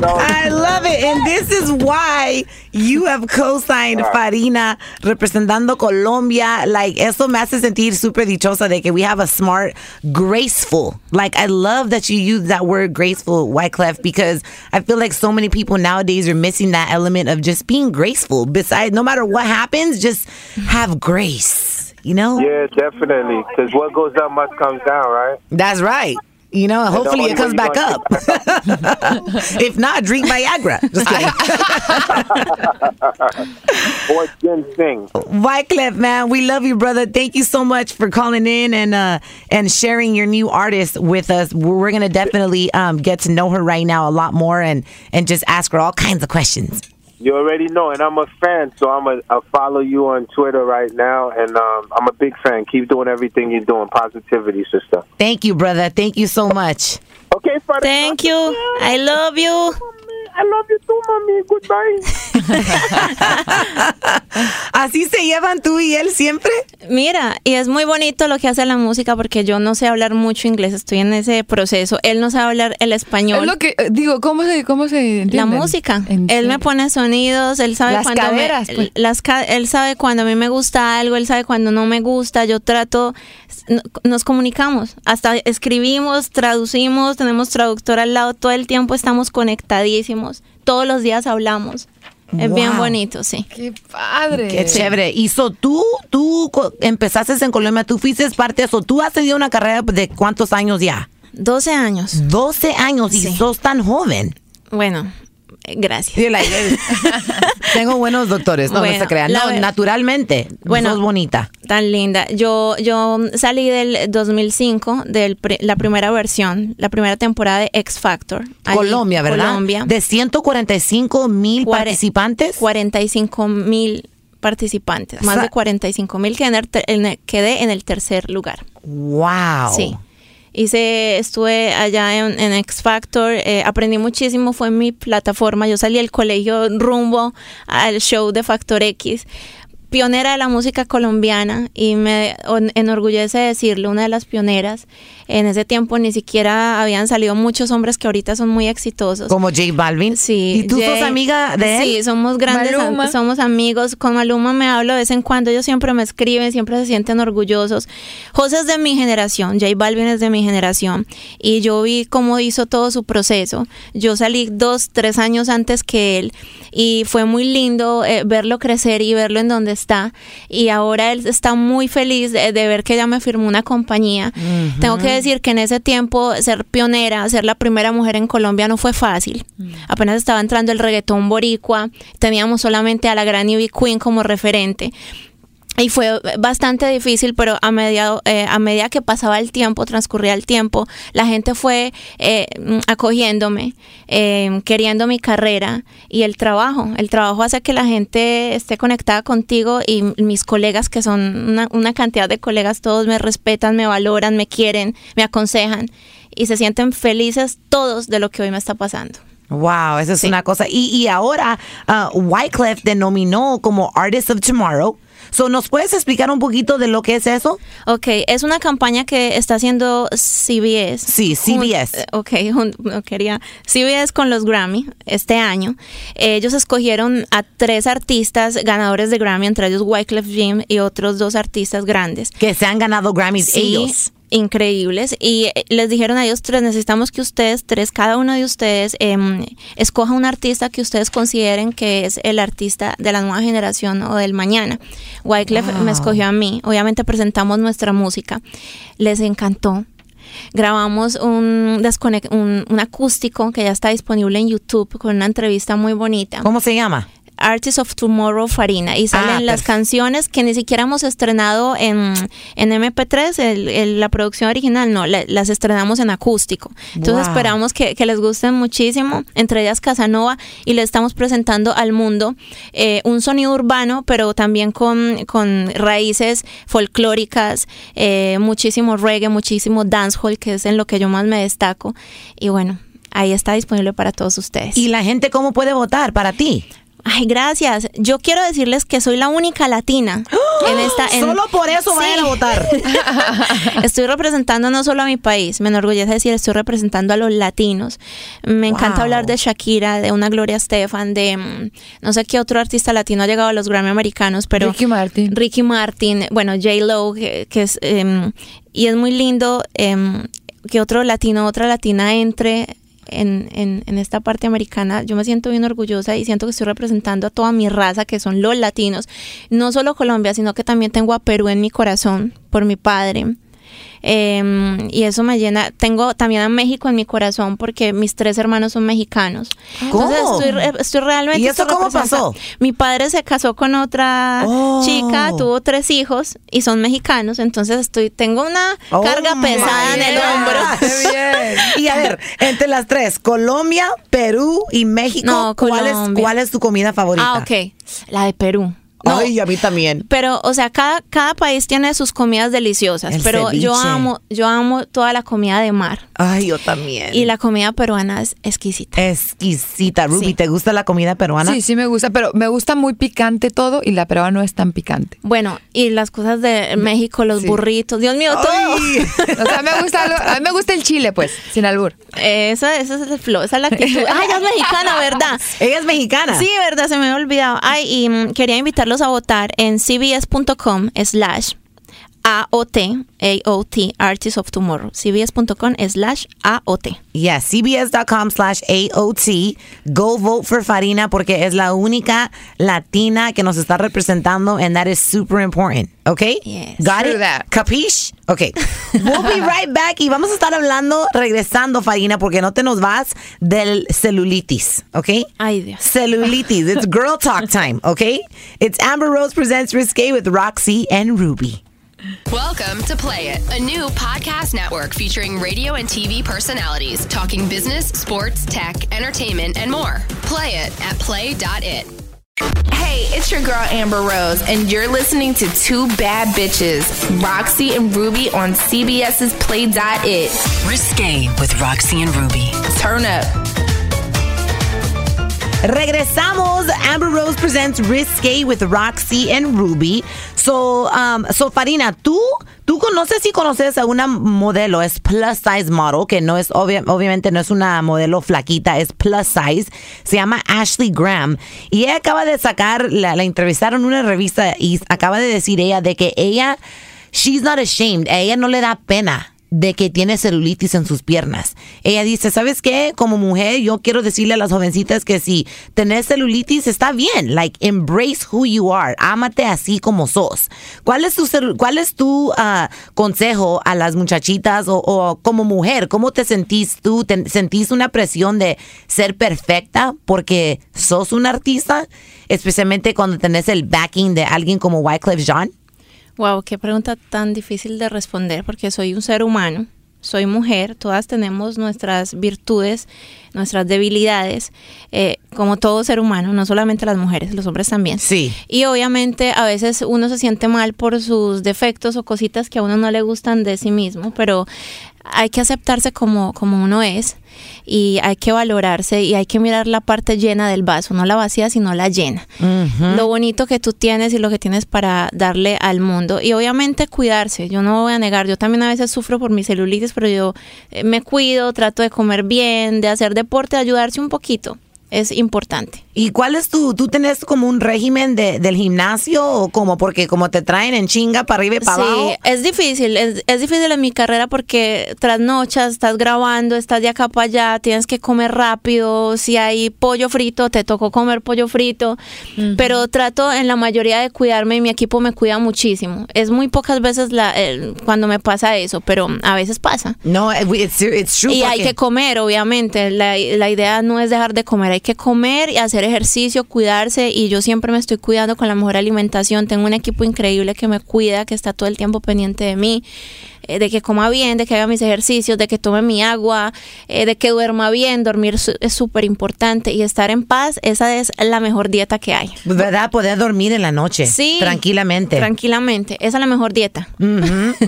I love it. And this is why you have co-signed Farina representando Colombia. Like, eso me hace sentir súper dichosa de que we have a smart, graceful. Like, I love that you use that word graceful, Wyclef, because I feel like so many people nowadays are missing that element of just being graceful. Besides, no matter what happens, just have grace. You know? Yeah, definitely. Because what goes up must come down, right? That's right. You know, and hopefully it comes back up. if not, drink Viagra. Just kidding. Or ginseng. Wyclef, man, we love you, brother. Thank you so much for calling in and uh and sharing your new artist with us. We're, we're gonna definitely um get to know her right now a lot more and and just ask her all kinds of questions. You already know, and I'm a fan, so I'm a I follow you on Twitter right now, and um, I'm a big fan. Keep doing everything you're doing. Positivity, sister. Thank you, brother. Thank you so much. Okay, Father. Thank you. I love you. I love you too, mommy. Goodbye. Así se llevan tú y él siempre. Mira, y es muy bonito lo que hace la música porque yo no sé hablar mucho inglés, estoy en ese proceso. Él no sabe hablar el español. Es lo que eh, digo, ¿cómo se cómo se la música. ¿En Él me pone sonidos, él sabe Las cuando me- caderas, pues. las ca- él sabe cuando a mí me gusta algo, él sabe cuando no me gusta. Yo trato, nos comunicamos, hasta escribimos, traducimos, tenemos traductor al lado todo el tiempo, estamos conectadísimos, todos los días hablamos. Es bien bonito, sí. Qué padre. Qué chévere. Y so, tú, tú empezaste en Colombia, tú fuiste parte de eso. Tú has tenido una carrera de cuántos años ya? 12 años. 12 años y Sí. sos tan joven. Bueno, gracias. Tengo buenos doctores, no, se crean. No, naturalmente. Bueno. sos bonita. Tan linda. Yo, yo salí del 2005, de la primera versión, la primera temporada de X Factor. Allí, Colombia, ¿verdad? Colombia. De 145 mil participantes. 45 mil participantes. Más Sa- de 45 mil. Quedé en el tercer lugar. Wow. Sí. Hice, estuve allá en, en X Factor, eh, aprendí muchísimo, fue mi plataforma. Yo salí del colegio rumbo al show de Factor X. Pionera de la música colombiana y me enorgullece decirlo, una de las pioneras. En ese tiempo ni siquiera habían salido muchos hombres que ahorita son muy exitosos. Como J Balvin. Sí. ¿Y tú Jay- sos amiga de él? Sí, somos grandes, am- somos amigos. Con Maluma me hablo de vez en cuando. Ellos siempre me escriben, siempre se sienten orgullosos. José es de mi generación, J Balvin es de mi generación. Y yo vi cómo hizo todo su proceso. Yo salí dos, tres años antes que él. Y fue muy lindo eh, verlo crecer y verlo en donde está. Y ahora él está muy feliz de, de ver que ya me firmó una compañía. Tengo que decir que en ese tiempo ser pionera, ser la primera mujer en Colombia no fue fácil. Apenas estaba entrando el reggaetón boricua, teníamos solamente a la gran Ivy Queen como referente. Y fue bastante difícil, pero a medida, eh, a medida que pasaba el tiempo, transcurría el tiempo, la gente fue eh, acogiéndome, eh, queriendo mi carrera y el trabajo. El trabajo hace que la gente esté conectada contigo y mis colegas, que son una, una cantidad de colegas, todos me respetan, me valoran, me quieren, me aconsejan y se sienten felices todos de lo que hoy me está pasando. Wow, esa es Sí. una cosa. Y, y ahora, uh, Wyclef denominó como Artist of Tomorrow. So, ¿Nos puedes explicar un poquito de lo que es eso? Ok, es una campaña que está haciendo CBS. Sí, CBS. Eh, ok, quería. CBS con los Grammy este año. Ellos escogieron a tres artistas ganadores de Grammy, entre ellos Wyclef Jean y otros dos artistas grandes. Que se han ganado Grammys Sí, ellos. Increíbles y eh, les dijeron a ellos tres, necesitamos que ustedes tres, cada uno de ustedes, em, escoja un artista que ustedes consideren que es el artista de la nueva generación o del mañana. Wyclef me escogió a mí, obviamente presentamos nuestra música, les encantó. Grabamos un, un acústico que ya está disponible en YouTube con una entrevista muy bonita. ¿Cómo se llama? Artists of Tomorrow Farina y salen Ah, las canciones que ni siquiera hemos estrenado en, en MP3, el- el- la producción original, no, la- las estrenamos en acústico. Entonces Wow. esperamos que, que les gusten muchísimo, entre ellas Casanova, y le estamos presentando al mundo eh, un sonido urbano, pero también con, con raíces folclóricas, eh, muchísimo reggae, muchísimo dancehall, que es en lo que yo más me destaco. Y bueno, ahí está disponible para todos ustedes. ¿Y la gente cómo puede votar para ti? Ay, gracias. Yo quiero decirles que soy la única latina en esta. en- Solo por eso vayan a votar. Estoy representando no solo a mi país, me enorgullece decir, estoy representando a los latinos. Me encanta hablar de Shakira, de una Gloria Estefan, de mm, no sé qué otro artista latino ha llegado a los Grammy americanos, pero Ricky Martin. Ricky Martin, bueno, J Lo, que, que es em, y es muy lindo em, que otro latino, otra latina entre en, en, en esta parte americana. Yo me siento bien orgullosa y siento que estoy representando a toda mi raza, que son los latinos. No solo Colombia, sino que también tengo a Perú en mi corazón por mi padre. Em, y eso me llena. Tengo también a México en mi corazón porque mis tres hermanos son mexicanos. Entonces ¿Cómo? estoy, re- estoy realmente. ¿Y eso estoy cómo pasó? Mi padre se casó con otra Oh. chica, tuvo tres hijos y son mexicanos. Entonces estoy, tengo una Oh carga pesada en el hombro. Y a ver, entre las tres, Colombia, Perú y México, No, ¿cuál, es, cuál es tu comida favorita? Ah, ok. La de Perú. No, Ay, a mí también. Pero, o sea, cada, cada país tiene sus comidas deliciosas, El pero yo amo, yo amo toda la comida de mar. Ay, yo también. Y la comida peruana es exquisita. Exquisita. Ruby, Sí. ¿te gusta la comida peruana? Sí, sí me gusta, pero me gusta muy picante todo y la peruana no es tan picante. Bueno, y las cosas de México, los Sí. burritos, Dios mío, Ay. O sea, me gusta, algo- a mí me gusta el chile, pues, sin albur. todo. Esa, esa es el flow, esa es la actitud. Ay, ya es mexicana, ¿verdad? Ella es mexicana. Sí, verdad, se me había olvidado. Ay, y mm, quería invitarlos a votar en cbs.com slash AOT, AOT, Artists of Tomorrow. cbs.com slash AOT. Yeah, cbs.com slash AOT. Go vote for Farina porque es la única latina que nos está representando and that is super important. Okay? Yes. Got True it? that. Capiche? Okay. We'll be right back y vamos a estar hablando, regresando, Farina, porque no te nos vas del celulitis. Okay? Ay, Dios. Celulitis. It's girl talk time. Okay? It's Amber Rose presents Risque with Roxy and Ruby. Welcome to Play It, a new podcast network featuring radio and TV personalities talking business, sports, tech, entertainment, and more. Play it at play.it. Hey, it's your girl Amber Rose, and you're listening to Two Bad Bitches, Roxy and Ruby on CBS's Play.it. Risque with Roxy and Ruby. Turn up. Regresamos. Amber Rose presents Risque with Roxy and Ruby. So, um, so Farina, tú, tú conoces y conoces a una modelo, es plus size model, que no es, obvia- obviamente no es una modelo flaquita, es plus size. Se llama Ashley Graham. Y ella acaba de sacar, la, la entrevistaron en una revista y acaba de decir ella de que ella, she's not ashamed, a ella no le da pena de que tiene celulitis en sus piernas. Ella dice, ¿sabes qué? Como mujer, yo quiero decirle a las jovencitas que si tenés celulitis está bien. Like, embrace who you are. Ámate así como sos. ¿Cuál es tu, cuál es tu ah, consejo a las muchachitas o, o como mujer? ¿Cómo te sentís tú? ¿Te sentís una presión de ser perfecta porque sos un artista? Especialmente cuando tenés el backing de alguien como Wyclef Jean. Wow, qué pregunta tan difícil de responder porque soy un ser humano, soy mujer, todas tenemos nuestras virtudes, nuestras debilidades, eh, como todo ser humano, no solamente las mujeres, los hombres también. Sí. Y obviamente a veces uno se siente mal por sus defectos o cositas que a uno no le gustan de sí mismo, pero hay que aceptarse como, como uno es y hay que valorarse y hay que mirar la parte llena del vaso, no la vacía, sino la llena. Lo bonito que tú tienes y lo que tienes para darle al mundo. Y obviamente cuidarse, yo no voy a negar, yo también a veces sufro por mi celulitis, pero yo eh, me cuido, trato de comer bien, de hacer deporte, de ayudarse un poquito. Es importante. ¿Y cuál es tu, tú tenés como un régimen de, del gimnasio o como porque como te traen en chinga para arriba y para abajo? Sí, es difícil, es, es difícil en mi carrera porque trasnochas, estás grabando, estás de acá para allá, tienes que comer rápido, si hay pollo frito, te tocó comer pollo frito, pero trato en la mayoría de cuidarme y mi equipo me cuida muchísimo. Es muy pocas veces la, el- cuando me pasa eso, pero a veces pasa. No, eh, it's, it's true. Y hay porque- que comer, obviamente. La, la idea no es dejar de comer, hay que comer y hacer ejercicio, cuidarse. Y yo siempre me estoy cuidando con la mejor alimentación. Tengo un equipo increíble que me cuida, que está todo el tiempo pendiente de mí, eh, de que coma bien, de que haga mis ejercicios, de que tome mi agua, eh, de que duerma bien. Dormir su- es súper importante y estar en paz, esa es la mejor dieta que hay. ¿Verdad? Poder dormir en la noche. Sí. Tranquilamente. Tranquilamente, esa es la mejor dieta.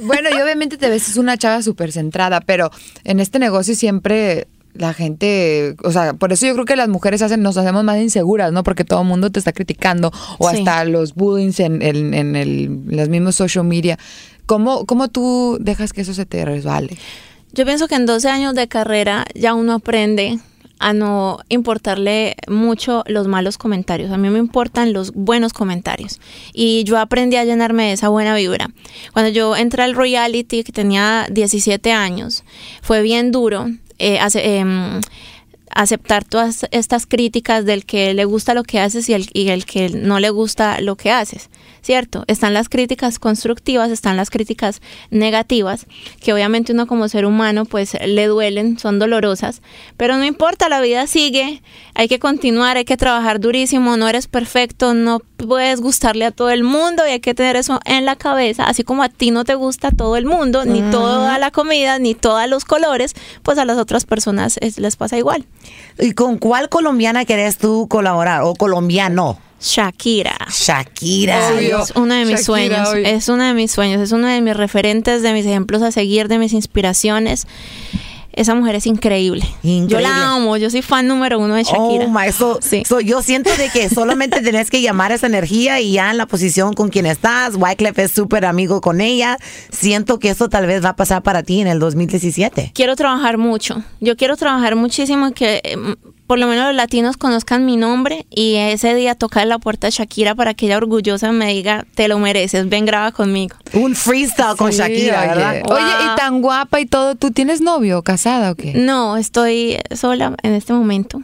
Bueno, y obviamente te ves una chava súper centrada, pero en este negocio siempre la gente, o sea, por eso yo creo que las mujeres hacen, nos hacemos más inseguras, ¿no? Porque todo el mundo te está criticando o Sí. hasta los bullying en, en, en el, en los mismos social media. ¿Cómo, ¿Cómo tú dejas que eso se te resbale? Yo pienso que en 12 años de carrera ya uno aprende a no importarle mucho los malos comentarios. A mí me importan los buenos comentarios. Y yo aprendí a llenarme de esa buena vibra. Cuando yo entré al reality, que tenía 17 años, fue bien duro. Eh, hace- em, aceptar todas estas críticas del que le gusta lo que haces y el, y el que no le gusta lo que haces, ¿cierto? Están las críticas constructivas, están las críticas negativas, que obviamente uno como ser humano pues le duelen, son dolorosas, pero no importa, la vida sigue, hay que continuar, hay que trabajar durísimo, no eres perfecto, no puedes gustarle a todo el mundo y hay que tener eso en la cabeza, así como a ti no te gusta todo el mundo, ni toda la comida, ni todos los colores, pues a las otras personas es- les pasa igual. ¿Y con cuál colombiana querés tú colaborar? ¿O colombiano? Shakira. Shakira. Obvio. Es uno de mis Shakira, sueños, obvio. es uno de mis sueños, es uno de mis referentes, de mis ejemplos a seguir, de mis inspiraciones. Esa mujer es increíble. Yo Increíble. la amo, yo soy fan número uno de Shakira. Oh my, so, Sí. so yo siento de que solamente tenés que llamar esa energía y ya en la posición con quien estás, Wyclef es súper amigo con ella, siento que eso tal vez va a pasar para ti en el 2017. Quiero trabajar mucho. Yo quiero trabajar muchísimo que eh, por lo menos los latinos conozcan mi nombre y ese día tocar la puerta de Shakira para que ella orgullosa me diga, te lo mereces, ven graba conmigo. Un freestyle con Shakira, oye. ¿verdad? Oye, Wow. y tan guapa y todo, ¿tú tienes novio, casada o qué? No, estoy sola en este momento.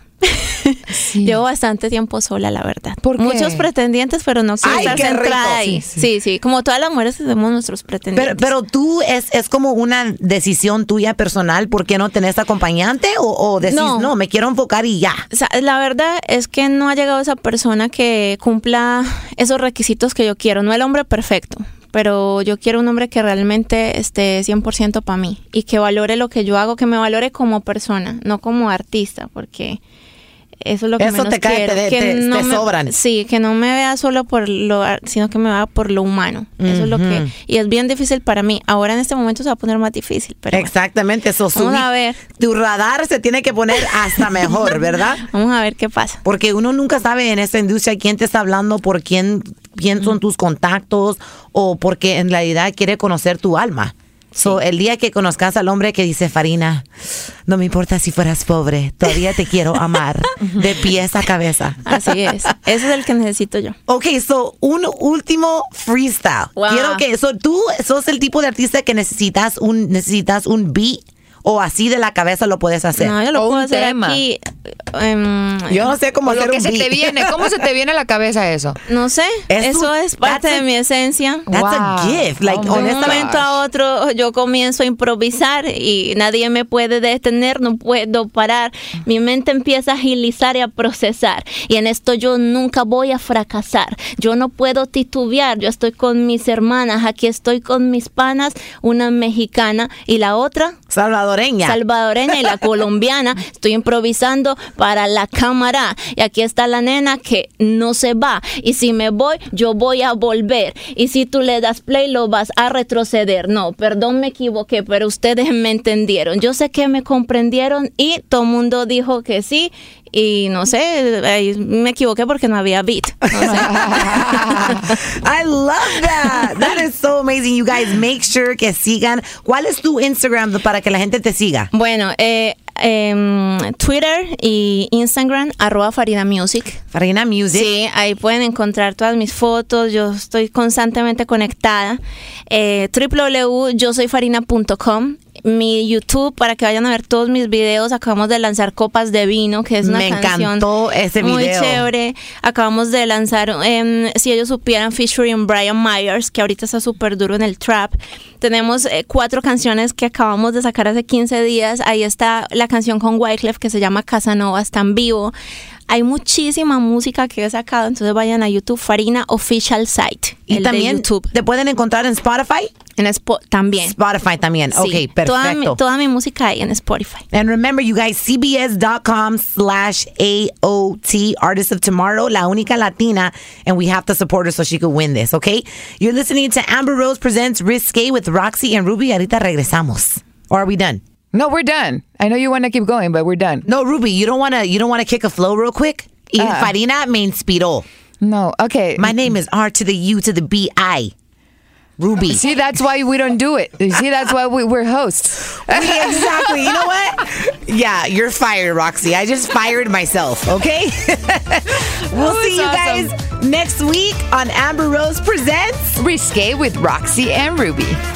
Sí. Llevo bastante tiempo sola, la verdad. ¿Por qué? Muchos pretendientes, pero no quiero estar centrada ahí. Sí, sí. Sí, sí, Como todas las mujeres tenemos nuestros pretendientes. Pero, pero tú es, es como una decisión tuya personal, ¿por qué no tenés acompañante? O, o decís, no. No. me quiero enfocar y ya. O sea, la verdad es que no ha llegado esa persona que cumpla esos requisitos que yo quiero. No el hombre perfecto, pero yo quiero un hombre que realmente esté 100% para mí y que valore lo que yo hago, que me valore como persona, no como artista, porque eso es lo que Eso menos te cae, quiero. te- que te- no te me- sobran. Sí, que no me vea solo por lo, sino que me vea por lo humano. Eso es lo que y es bien difícil para mí. Ahora en este momento se va a poner más difícil, pero Exactamente, eso Vamos subí- a ver. Tu radar se tiene que poner hasta mejor, ¿verdad? vamos a ver qué pasa. Porque uno nunca sabe en esta industria quién te está hablando, por quién, quién son tus contactos o porque en realidad quiere conocer tu alma. So, el día que conozcas al hombre que dice Farina, no me importa si fueras pobre, todavía te quiero amar de pies a cabeza. Así es. Ese es el que necesito yo. Ok, so un último freestyle. Wow. Quiero que so, tú sos el tipo de artista que necesitas un necesitas un beat o así de la cabeza lo puedes hacer. No, yo lo O puedo un hacer tema. aquí. em, Yo no sé cómo lo hacer que un se te viene, ¿cómo se te viene a la cabeza eso? no sé. Es eso un- es parte that's a- de mi esencia. That's a gift. Like, Oh De un honestamente. momento a otro yo comienzo a improvisar y nadie me puede detener, no puedo parar. Mi mente empieza a agilizar y a procesar. Y en esto yo nunca voy a fracasar. Yo no puedo titubear. Yo estoy con mis hermanas, aquí estoy con mis panas, una mexicana y la otra Salvadoreña. salvadoreña y la colombiana. Estoy improvisando para la cámara. Y aquí está la nena que no se va. Y si me voy, yo voy a volver. Y si tú le das play, lo vas a retroceder. No, perdón, me equivoqué, pero ustedes me entendieron. Yo sé que me comprendieron y todo el mundo dijo que sí. Y no sé, ahí me equivoqué porque no había beat. No sé. I love that. That is so amazing. You guys make sure que sigan. ¿Cuál es tu Instagram para que la gente te siga? Bueno, eh, em, Twitter y Instagram, arroba Farina Music. Farina Music. Sí, ahí pueden encontrar todas mis fotos. Yo estoy constantemente conectada. Eh, www.yosoyfarina.com. Mi YouTube para que vayan a ver todos mis videos. Acabamos de lanzar Copas de Vino, que es una Me canción encantó ese muy video. chévere. Acabamos de lanzar, em, si ellos supieran, featuring Brian Myers, que ahorita está súper duro en el trap. Tenemos eh, cuatro canciones que acabamos de sacar hace 15 días. Ahí está la canción con Wyclef que se llama Casanova, está en vivo. Hay muchísima música que he sacado, entonces vayan a YouTube, Farina Official Site. Y el de también YouTube. te pueden encontrar en Spotify. En Spo- también. Spotify también. Sí, Ok, perfecto. Toda mi, toda mi música hay en Spotify. And remember, you guys, cbs.com slash AOT, Artist of Tomorrow, la única latina, and we have to support her so she could win this, okay? You're listening to Amber Rose Presents Risque with Roxy and Ruby. Ahorita regresamos. Or are we done? No, we're done. I know you want to keep going, but we're done. No, Ruby, you don't want to you don't want to kick a flow real quick? Ah. Farina me inspiró. No, okay. My name is R to the U to the B I. Ruby. See, that's why we don't do it. You See, that's why we, we're hosts. exactly. You know what? Yeah, you're fired, Roxy. I just fired myself, okay? we'll see you was guys next week on Amber Rose Presents. Risque with Roxy and Ruby.